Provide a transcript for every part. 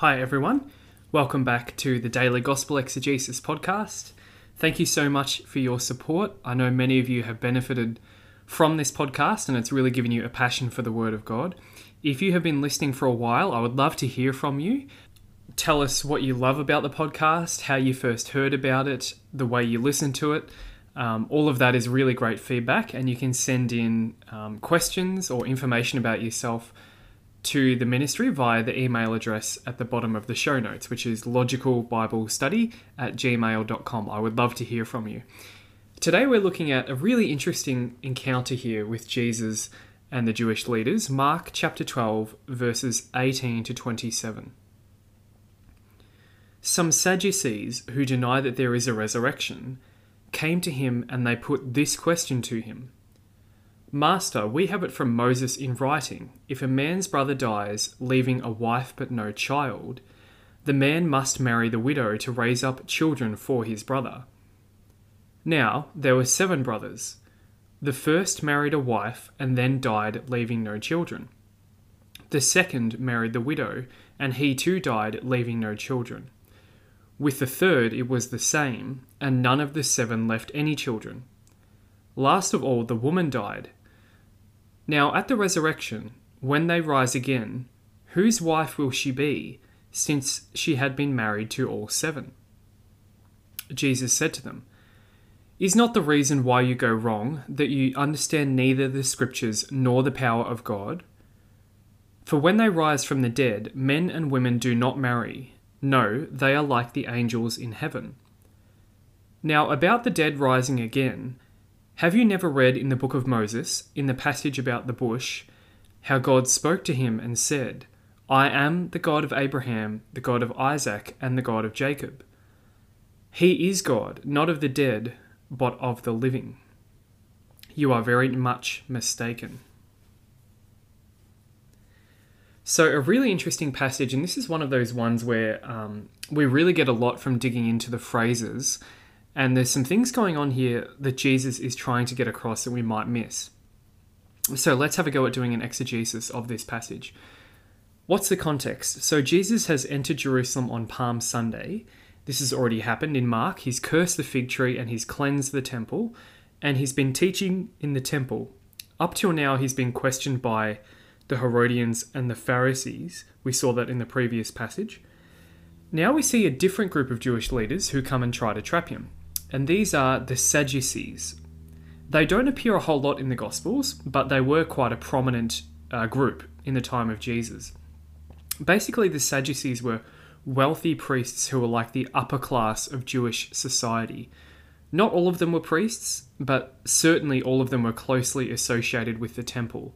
Hi, everyone. Welcome back to the Daily Gospel Exegesis podcast. Thank you so much for your support. I know many of you have benefited from this podcast and it's really given you a passion for the Word of God. If you have been listening for a while, I would love to hear from you. Tell us what you love about the podcast, how you first heard about it, the way you listen to it. Um, all of that is really great feedback, and you can send in um, questions or information about yourself to the ministry via the email address at the bottom of the show notes, which is logicalbiblestudy at gmail.com. I would love to hear from you. Today we're looking at a really interesting encounter here with Jesus and the Jewish leaders, Mark chapter 12, verses 18 to 27. Some Sadducees who deny that there is a resurrection came to him and they put this question to him Master, we have it from Moses in writing if a man's brother dies, leaving a wife but no child, the man must marry the widow to raise up children for his brother. Now, there were seven brothers. The first married a wife and then died, leaving no children. The second married the widow, and he too died, leaving no children. With the third, it was the same, and none of the seven left any children. Last of all, the woman died now, at the resurrection, when they rise again, whose wife will she be, since she had been married to all seven? Jesus said to them, Is not the reason why you go wrong that you understand neither the Scriptures nor the power of God? For when they rise from the dead, men and women do not marry. No, they are like the angels in heaven. Now, about the dead rising again, have you never read in the book of Moses, in the passage about the bush, how God spoke to him and said, I am the God of Abraham, the God of Isaac, and the God of Jacob? He is God, not of the dead, but of the living. You are very much mistaken. So, a really interesting passage, and this is one of those ones where um, we really get a lot from digging into the phrases and there's some things going on here that Jesus is trying to get across that we might miss. So let's have a go at doing an exegesis of this passage. What's the context? So Jesus has entered Jerusalem on Palm Sunday. This has already happened in Mark. He's cursed the fig tree and he's cleansed the temple, and he's been teaching in the temple. Up till now, he's been questioned by the Herodians and the Pharisees. We saw that in the previous passage. Now we see a different group of Jewish leaders who come and try to trap him and these are the Sadducees. They don't appear a whole lot in the Gospels, but they were quite a prominent uh, group in the time of Jesus. Basically, the Sadducees were wealthy priests who were like the upper class of Jewish society. Not all of them were priests, but certainly all of them were closely associated with the temple.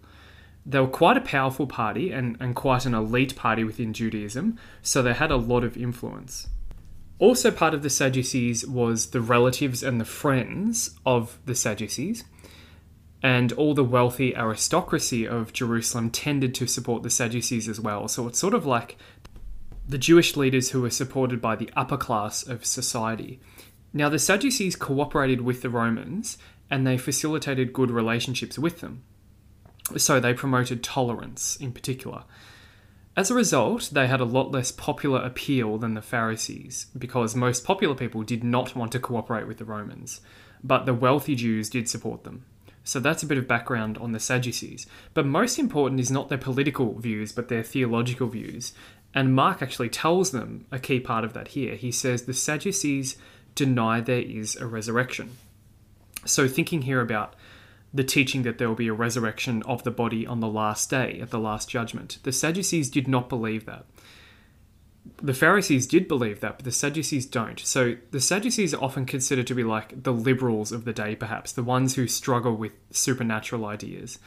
They were quite a powerful party and, and quite an elite party within Judaism, so they had a lot of influence. Also, part of the Sadducees was the relatives and the friends of the Sadducees, and all the wealthy aristocracy of Jerusalem tended to support the Sadducees as well. So it's sort of like the Jewish leaders who were supported by the upper class of society. Now, the Sadducees cooperated with the Romans and they facilitated good relationships with them. So they promoted tolerance in particular. As a result, they had a lot less popular appeal than the Pharisees, because most popular people did not want to cooperate with the Romans, but the wealthy Jews did support them. So that's a bit of background on the Sadducees. But most important is not their political views, but their theological views. And Mark actually tells them a key part of that here. He says the Sadducees deny there is a resurrection. So, thinking here about the teaching that there will be a resurrection of the body on the last day, at the last judgment. The Sadducees did not believe that. The Pharisees did believe that, but the Sadducees don't. So the Sadducees are often considered to be like the liberals of the day, perhaps, the ones who struggle with supernatural ideas.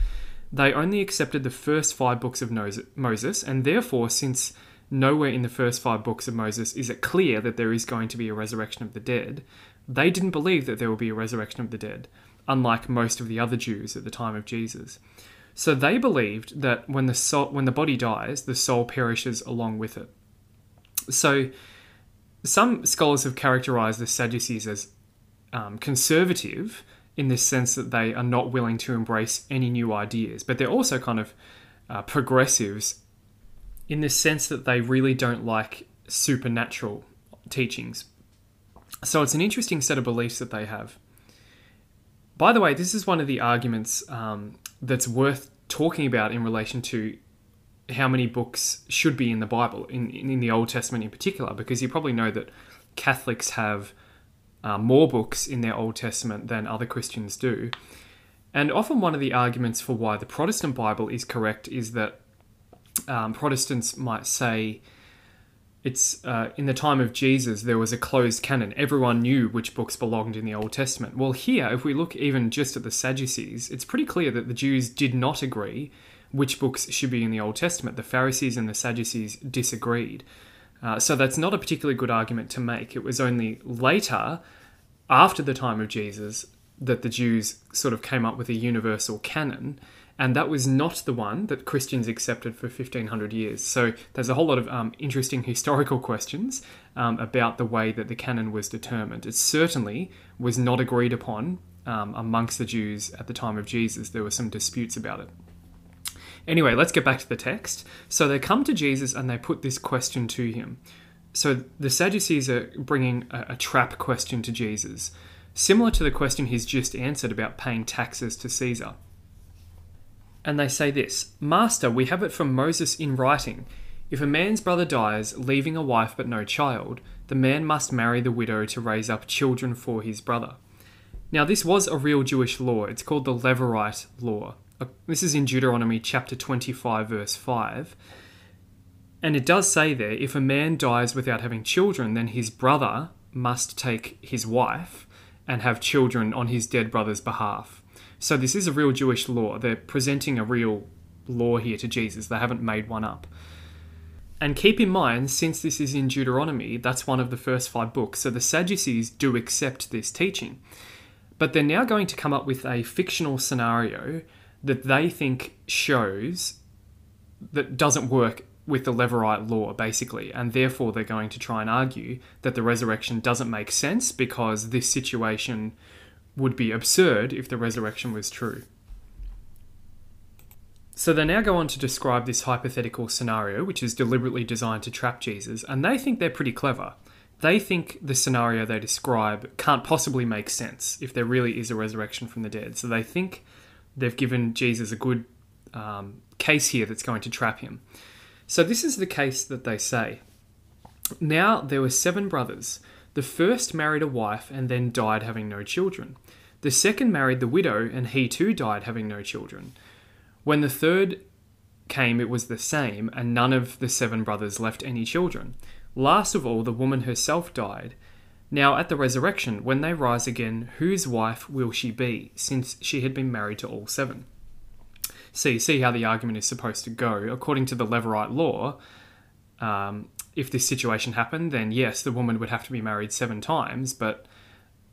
They only accepted the first five books of Moses, and therefore, since nowhere in the first five books of Moses is it clear that there is going to be a resurrection of the dead, they didn't believe that there will be a resurrection of the dead unlike most of the other Jews at the time of Jesus. So they believed that when the soul, when the body dies, the soul perishes along with it. So some scholars have characterized the Sadducees as um, conservative in the sense that they are not willing to embrace any new ideas, but they're also kind of uh, progressives in the sense that they really don't like supernatural teachings. So it's an interesting set of beliefs that they have. By the way, this is one of the arguments um, that's worth talking about in relation to how many books should be in the Bible, in, in the Old Testament in particular, because you probably know that Catholics have uh, more books in their Old Testament than other Christians do. And often, one of the arguments for why the Protestant Bible is correct is that um, Protestants might say it's uh, in the time of Jesus, there was a closed canon. Everyone knew which books belonged in the Old Testament. Well, here, if we look even just at the Sadducees, it's pretty clear that the Jews did not agree which books should be in the Old Testament. The Pharisees and the Sadducees disagreed. Uh, so that's not a particularly good argument to make. It was only later, after the time of Jesus, that the Jews sort of came up with a universal canon, and that was not the one that Christians accepted for 1500 years. So there's a whole lot of um, interesting historical questions um, about the way that the canon was determined. It certainly was not agreed upon um, amongst the Jews at the time of Jesus. There were some disputes about it. Anyway, let's get back to the text. So they come to Jesus and they put this question to him. So the Sadducees are bringing a, a trap question to Jesus, similar to the question he's just answered about paying taxes to Caesar. And they say this Master, we have it from Moses in writing. If a man's brother dies, leaving a wife but no child, the man must marry the widow to raise up children for his brother. Now, this was a real Jewish law. It's called the Levirate law. Uh, this is in Deuteronomy chapter 25, verse 5. And it does say there if a man dies without having children, then his brother must take his wife and have children on his dead brother's behalf. So this is a real Jewish law. They're presenting a real law here to Jesus, they haven't made one up. And keep in mind, since this is in Deuteronomy, that's one of the first five books, so the Sadducees do accept this teaching. But they're now going to come up with a fictional scenario that they think shows that doesn't work with the Levirate law, basically, and therefore they're going to try and argue that the resurrection doesn't make sense because this situation would be absurd if the resurrection was true. So they now go on to describe this hypothetical scenario, which is deliberately designed to trap Jesus, and they think they're pretty clever. They think the scenario they describe can't possibly make sense if there really is a resurrection from the dead. So they think they've given Jesus a good um, case here that's going to trap him. So this is the case that they say. Now there were seven brothers. The first married a wife and then died having no children. The second married the widow and he too died having no children. When the third came, it was the same, and none of the seven brothers left any children. Last of all, the woman herself died. Now, at the resurrection, when they rise again, whose wife will she be, since she had been married to all seven? See, see how the argument is supposed to go. According to the Levirate law, um, if this situation happened, then yes, the woman would have to be married seven times, but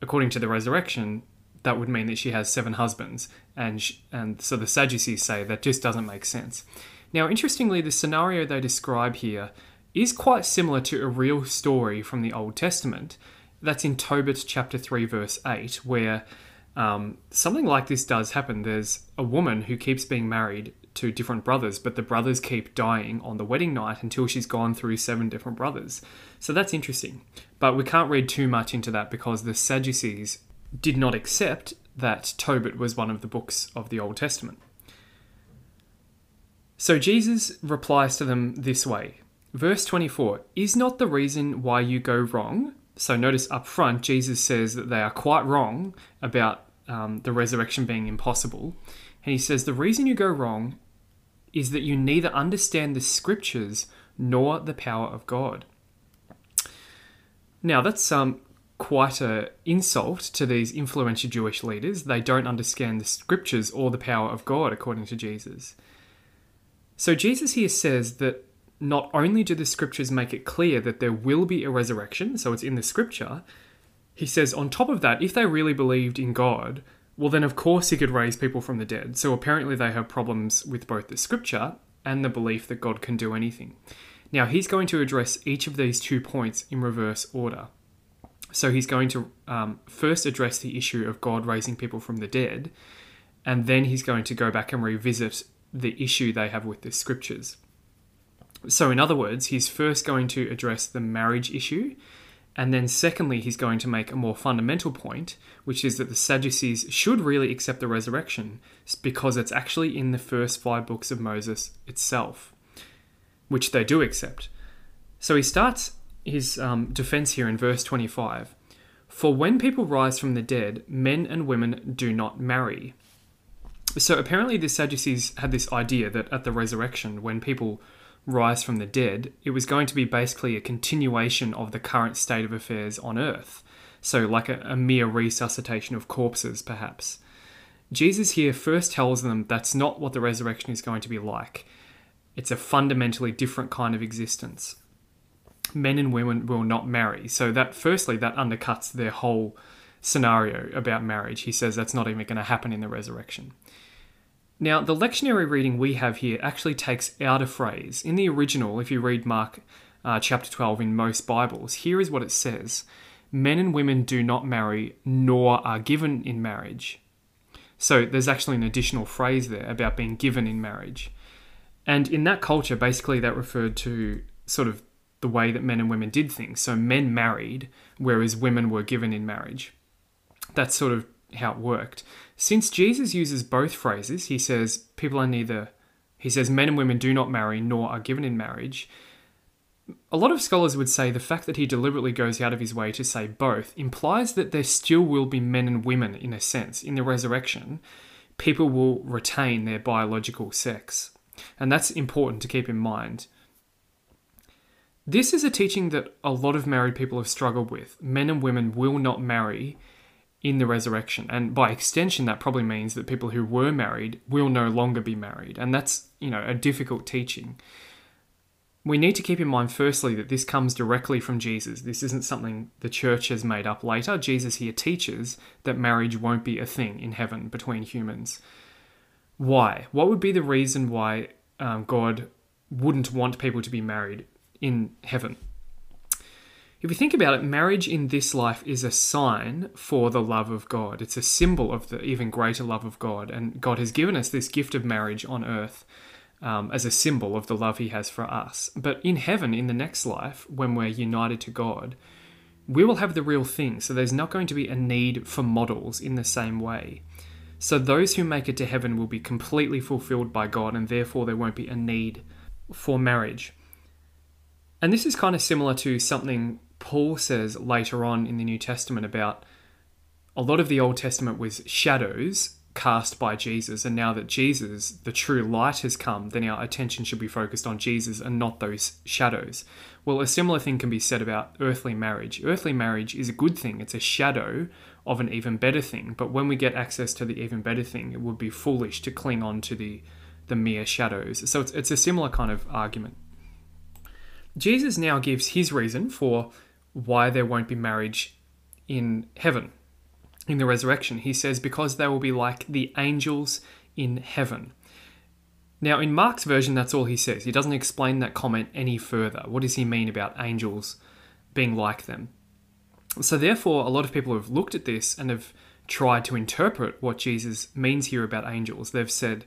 according to the resurrection, that would mean that she has seven husbands. And, and so the Sadducees say that just doesn't make sense. Now, interestingly, the scenario they describe here is quite similar to a real story from the Old Testament that's in Tobit chapter 3, verse 8, where um, something like this does happen. There's a woman who keeps being married to different brothers, but the brothers keep dying on the wedding night until she's gone through seven different brothers. So that's interesting. But we can't read too much into that because the Sadducees did not accept that Tobit was one of the books of the Old Testament. So Jesus replies to them this way. Verse 24 Is not the reason why you go wrong so notice up front, Jesus says that they are quite wrong about um, the resurrection being impossible. And he says, The reason you go wrong is that you neither understand the scriptures nor the power of God. Now, that's um, quite an insult to these influential Jewish leaders. They don't understand the scriptures or the power of God, according to Jesus. So, Jesus here says that not only do the scriptures make it clear that there will be a resurrection, so it's in the scripture, he says, on top of that, if they really believed in God, well, then of course he could raise people from the dead. So apparently they have problems with both the scripture and the belief that God can do anything. Now, he's going to address each of these two points in reverse order. So he's going to um, first address the issue of God raising people from the dead, and then he's going to go back and revisit the issue they have with the scriptures. So, in other words, he's first going to address the marriage issue, and then secondly, he's going to make a more fundamental point, which is that the Sadducees should really accept the resurrection because it's actually in the first five books of Moses itself, which they do accept. So he starts his um, defense here in verse 25 For when people rise from the dead, men and women do not marry. So apparently, the Sadducees had this idea that at the resurrection, when people rise from the dead, it was going to be basically a continuation of the current state of affairs on earth. So, like a, a, mere resuscitation of corpses, perhaps. Jesus here first tells them that's not what the resurrection is going to be like. It's a fundamentally different kind of existence. Men and women will not marry. So, that firstly, that undercuts their whole scenario about marriage. He says that's not even going to happen in the resurrection. Now, the lectionary reading we have here actually takes out a phrase. In the original, if you read Mark uh, chapter 12 in most Bibles, here is what it says Men and women do not marry, nor are given in marriage. So there's actually an additional phrase there about being given in marriage. And in that culture, basically, that referred to sort of the way that men and women did things. So men married, whereas women were given in marriage. That's sort of how it worked. Since Jesus uses both phrases, he says people are neither, he says men and women do not marry nor are given in marriage. A lot of scholars would say the fact that he deliberately goes out of his way to say both implies that there still will be men and women in a sense. In the resurrection, people will retain their biological sex. And that's important to keep in mind. This is a teaching that a lot of married people have struggled with. Men and women will not marry in the resurrection. And by extension, that probably means that people who were married will no longer be married. And that's, you know, a difficult teaching. We need to keep in mind, firstly, that this comes directly from Jesus. This isn't something the church has made up later. Jesus here teaches that marriage won't be a thing in heaven between humans. Why? What would be the reason why um, God wouldn't want people to be married in heaven? If you think about it, marriage in this life is a sign for the love of God. It's a symbol of the even greater love of God. And God has given us this gift of marriage on earth um, as a symbol of the love He has for us. But in heaven, in the next life, when we're united to God, we will have the real thing. So there's not going to be a need for models in the same way. So those who make it to heaven will be completely fulfilled by God, and therefore there won't be a need for marriage. And this is kind of similar to something Paul says later on in the New Testament about a lot of the Old Testament was shadows cast by Jesus, and now that Jesus, the true light, has come, then our attention should be focused on Jesus and not those shadows. Well, a similar thing can be said about earthly marriage. Earthly marriage is a good thing, it's a shadow of an even better thing, but when we get access to the even better thing, it would be foolish to cling on to the, the mere shadows. So it's, it's a similar kind of argument. Jesus now gives his reason for why there won't be marriage in heaven, in the resurrection. He says, because they will be like the angels in heaven. Now, in Mark's version, that's all he says. He doesn't explain that comment any further. What does he mean about angels being like them? So, therefore, a lot of people have looked at this and have tried to interpret what Jesus means here about angels. They've said,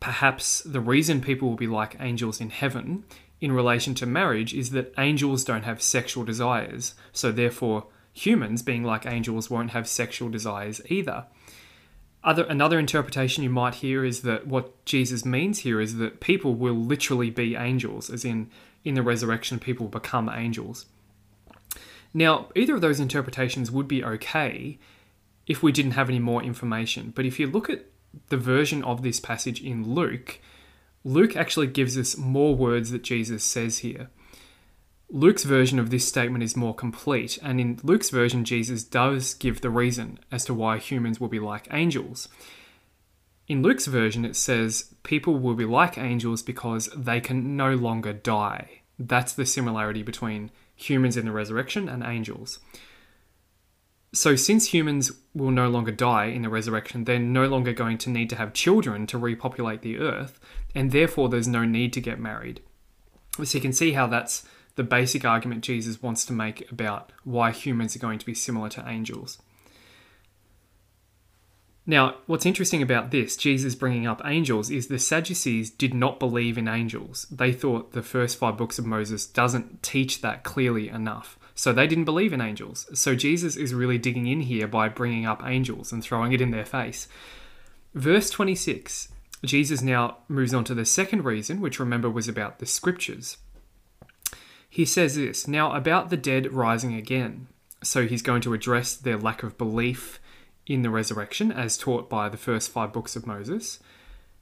perhaps the reason people will be like angels in heaven in relation to marriage is that angels don't have sexual desires, so therefore humans, being like angels, won't have sexual desires either. Other, another interpretation you might hear is that what Jesus means here is that people will literally be angels, as in, in the resurrection, people become angels. Now, either of those interpretations would be okay if we didn't have any more information, but if you look at the version of this passage in Luke, Luke actually gives us more words that Jesus says here. Luke's version of this statement is more complete, and in Luke's version, Jesus does give the reason as to why humans will be like angels. In Luke's version, it says people will be like angels because they can no longer die. That's the similarity between humans in the resurrection and angels. So, since humans will no longer die in the resurrection, they're no longer going to need to have children to repopulate the earth, and therefore there's no need to get married. So, you can see how that's the basic argument Jesus wants to make about why humans are going to be similar to angels. Now, what's interesting about this, Jesus bringing up angels, is the Sadducees did not believe in angels. They thought the first five books of Moses doesn't teach that clearly enough. So they didn't believe in angels. So Jesus is really digging in here by bringing up angels and throwing it in their face. Verse 26, Jesus now moves on to the second reason, which remember was about the scriptures. He says this Now, about the dead rising again. So he's going to address their lack of belief in the resurrection as taught by the first five books of Moses.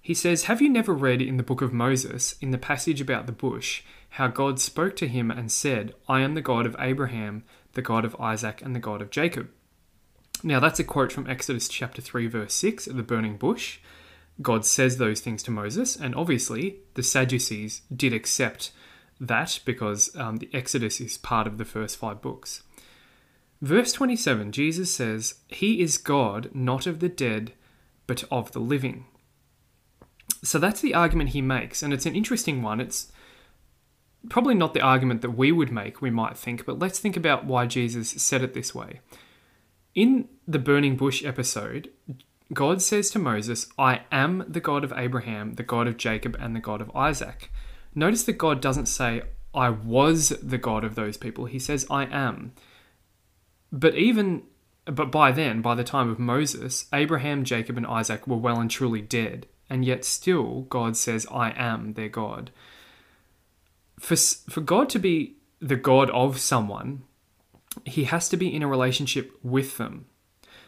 He says, Have you never read in the book of Moses, in the passage about the bush, how God spoke to him and said, I am the God of Abraham, the God of Isaac, and the God of Jacob? Now, that's a quote from Exodus chapter 3, verse 6 at the burning bush. God says those things to Moses, and obviously the Sadducees did accept that because um, the Exodus is part of the first five books. Verse 27, Jesus says, He is God, not of the dead, but of the living. So that's the argument he makes, and it's an interesting one. It's probably not the argument that we would make, we might think, but let's think about why Jesus said it this way. In the burning bush episode, God says to Moses, I am the God of Abraham, the God of Jacob, and the God of Isaac. Notice that God doesn't say, I was the God of those people. He says, I am. But even but by then, by the time of Moses, Abraham, Jacob, and Isaac were well and truly dead, and yet still God says, I am their God. For, for God to be the God of someone, he has to be in a relationship with them.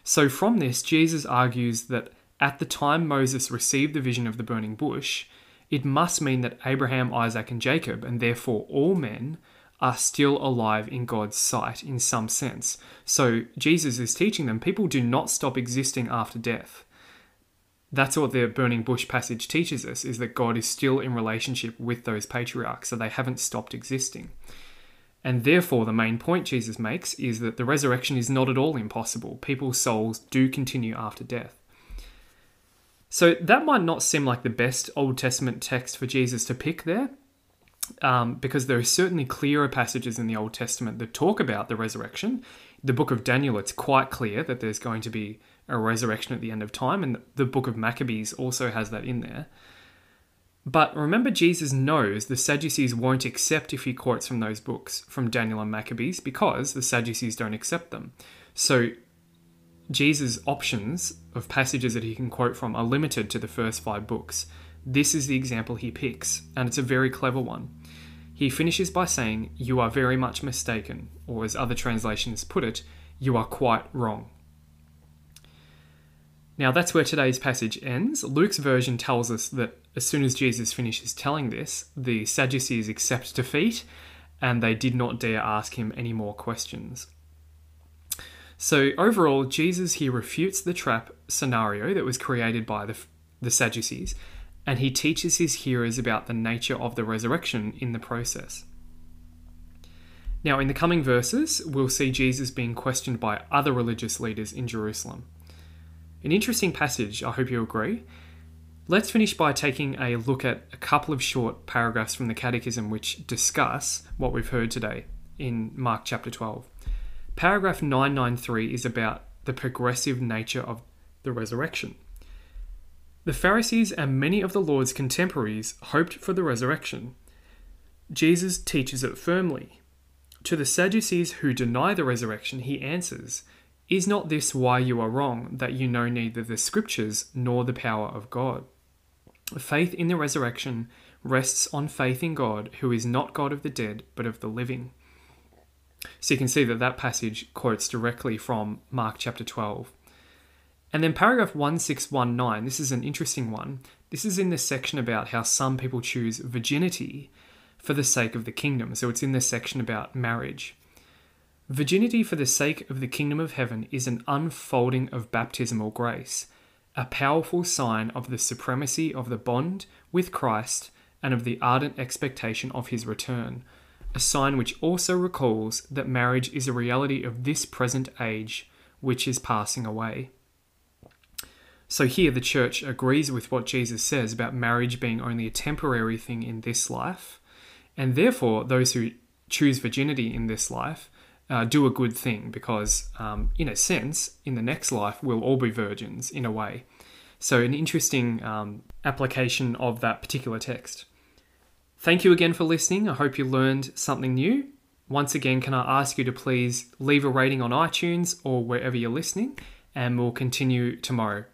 So from this, Jesus argues that at the time Moses received the vision of the burning bush, it must mean that Abraham, Isaac, and Jacob, and therefore all men, are still alive in God's sight in some sense. So Jesus is teaching them people do not stop existing after death. That's what the burning bush passage teaches us is that God is still in relationship with those patriarchs, so they haven't stopped existing. And therefore, the main point Jesus makes is that the resurrection is not at all impossible. People's souls do continue after death. So that might not seem like the best Old Testament text for Jesus to pick there, um, because there are certainly clearer passages in the Old Testament that talk about the resurrection. The book of Daniel, it's quite clear that there's going to be a resurrection at the end of time, and the book of Maccabees also has that in there. But remember, Jesus knows the Sadducees won't accept if he quotes from those books, from Daniel and Maccabees, because the Sadducees don't accept them. So Jesus' options of passages that he can quote from are limited to the first five books. This is the example he picks, and it's a very clever one. He finishes by saying, You are very much mistaken, or as other translations put it, you are quite wrong. Now, that's where today's passage ends. Luke's version tells us that as soon as Jesus finishes telling this, the Sadducees accept defeat and they did not dare ask him any more questions. So, overall, Jesus here refutes the trap scenario that was created by the, the Sadducees and he teaches his hearers about the nature of the resurrection in the process. Now, in the coming verses, we'll see Jesus being questioned by other religious leaders in Jerusalem. An interesting passage, I hope you agree. Let's finish by taking a look at a couple of short paragraphs from the Catechism which discuss what we've heard today in Mark chapter 12. Paragraph 993 is about the progressive nature of the resurrection. The Pharisees and many of the Lord's contemporaries hoped for the resurrection. Jesus teaches it firmly. To the Sadducees who deny the resurrection, he answers, Is not this why you are wrong, that you know neither the Scriptures nor the power of God? Faith in the resurrection rests on faith in God, who is not God of the dead, but of the living. So you can see that that passage quotes directly from Mark chapter 12. And then paragraph 1619, this is an interesting one. This is in the section about how some people choose virginity for the sake of the kingdom. So it's in the section about marriage. Virginity for the sake of the kingdom of heaven is an unfolding of baptismal grace, a powerful sign of the supremacy of the bond with Christ and of the ardent expectation of his return, a sign which also recalls that marriage is a reality of this present age which is passing away. So here the church agrees with what Jesus says about marriage being only a temporary thing in this life, and therefore those who choose virginity in this life uh, do a good thing because, um, in a sense, in the next life, we'll all be virgins in a way. So, an interesting um, application of that particular text. Thank you again for listening. I hope you learned something new. Once again, can I ask you to please leave a rating on iTunes or wherever you're listening, and we'll continue tomorrow.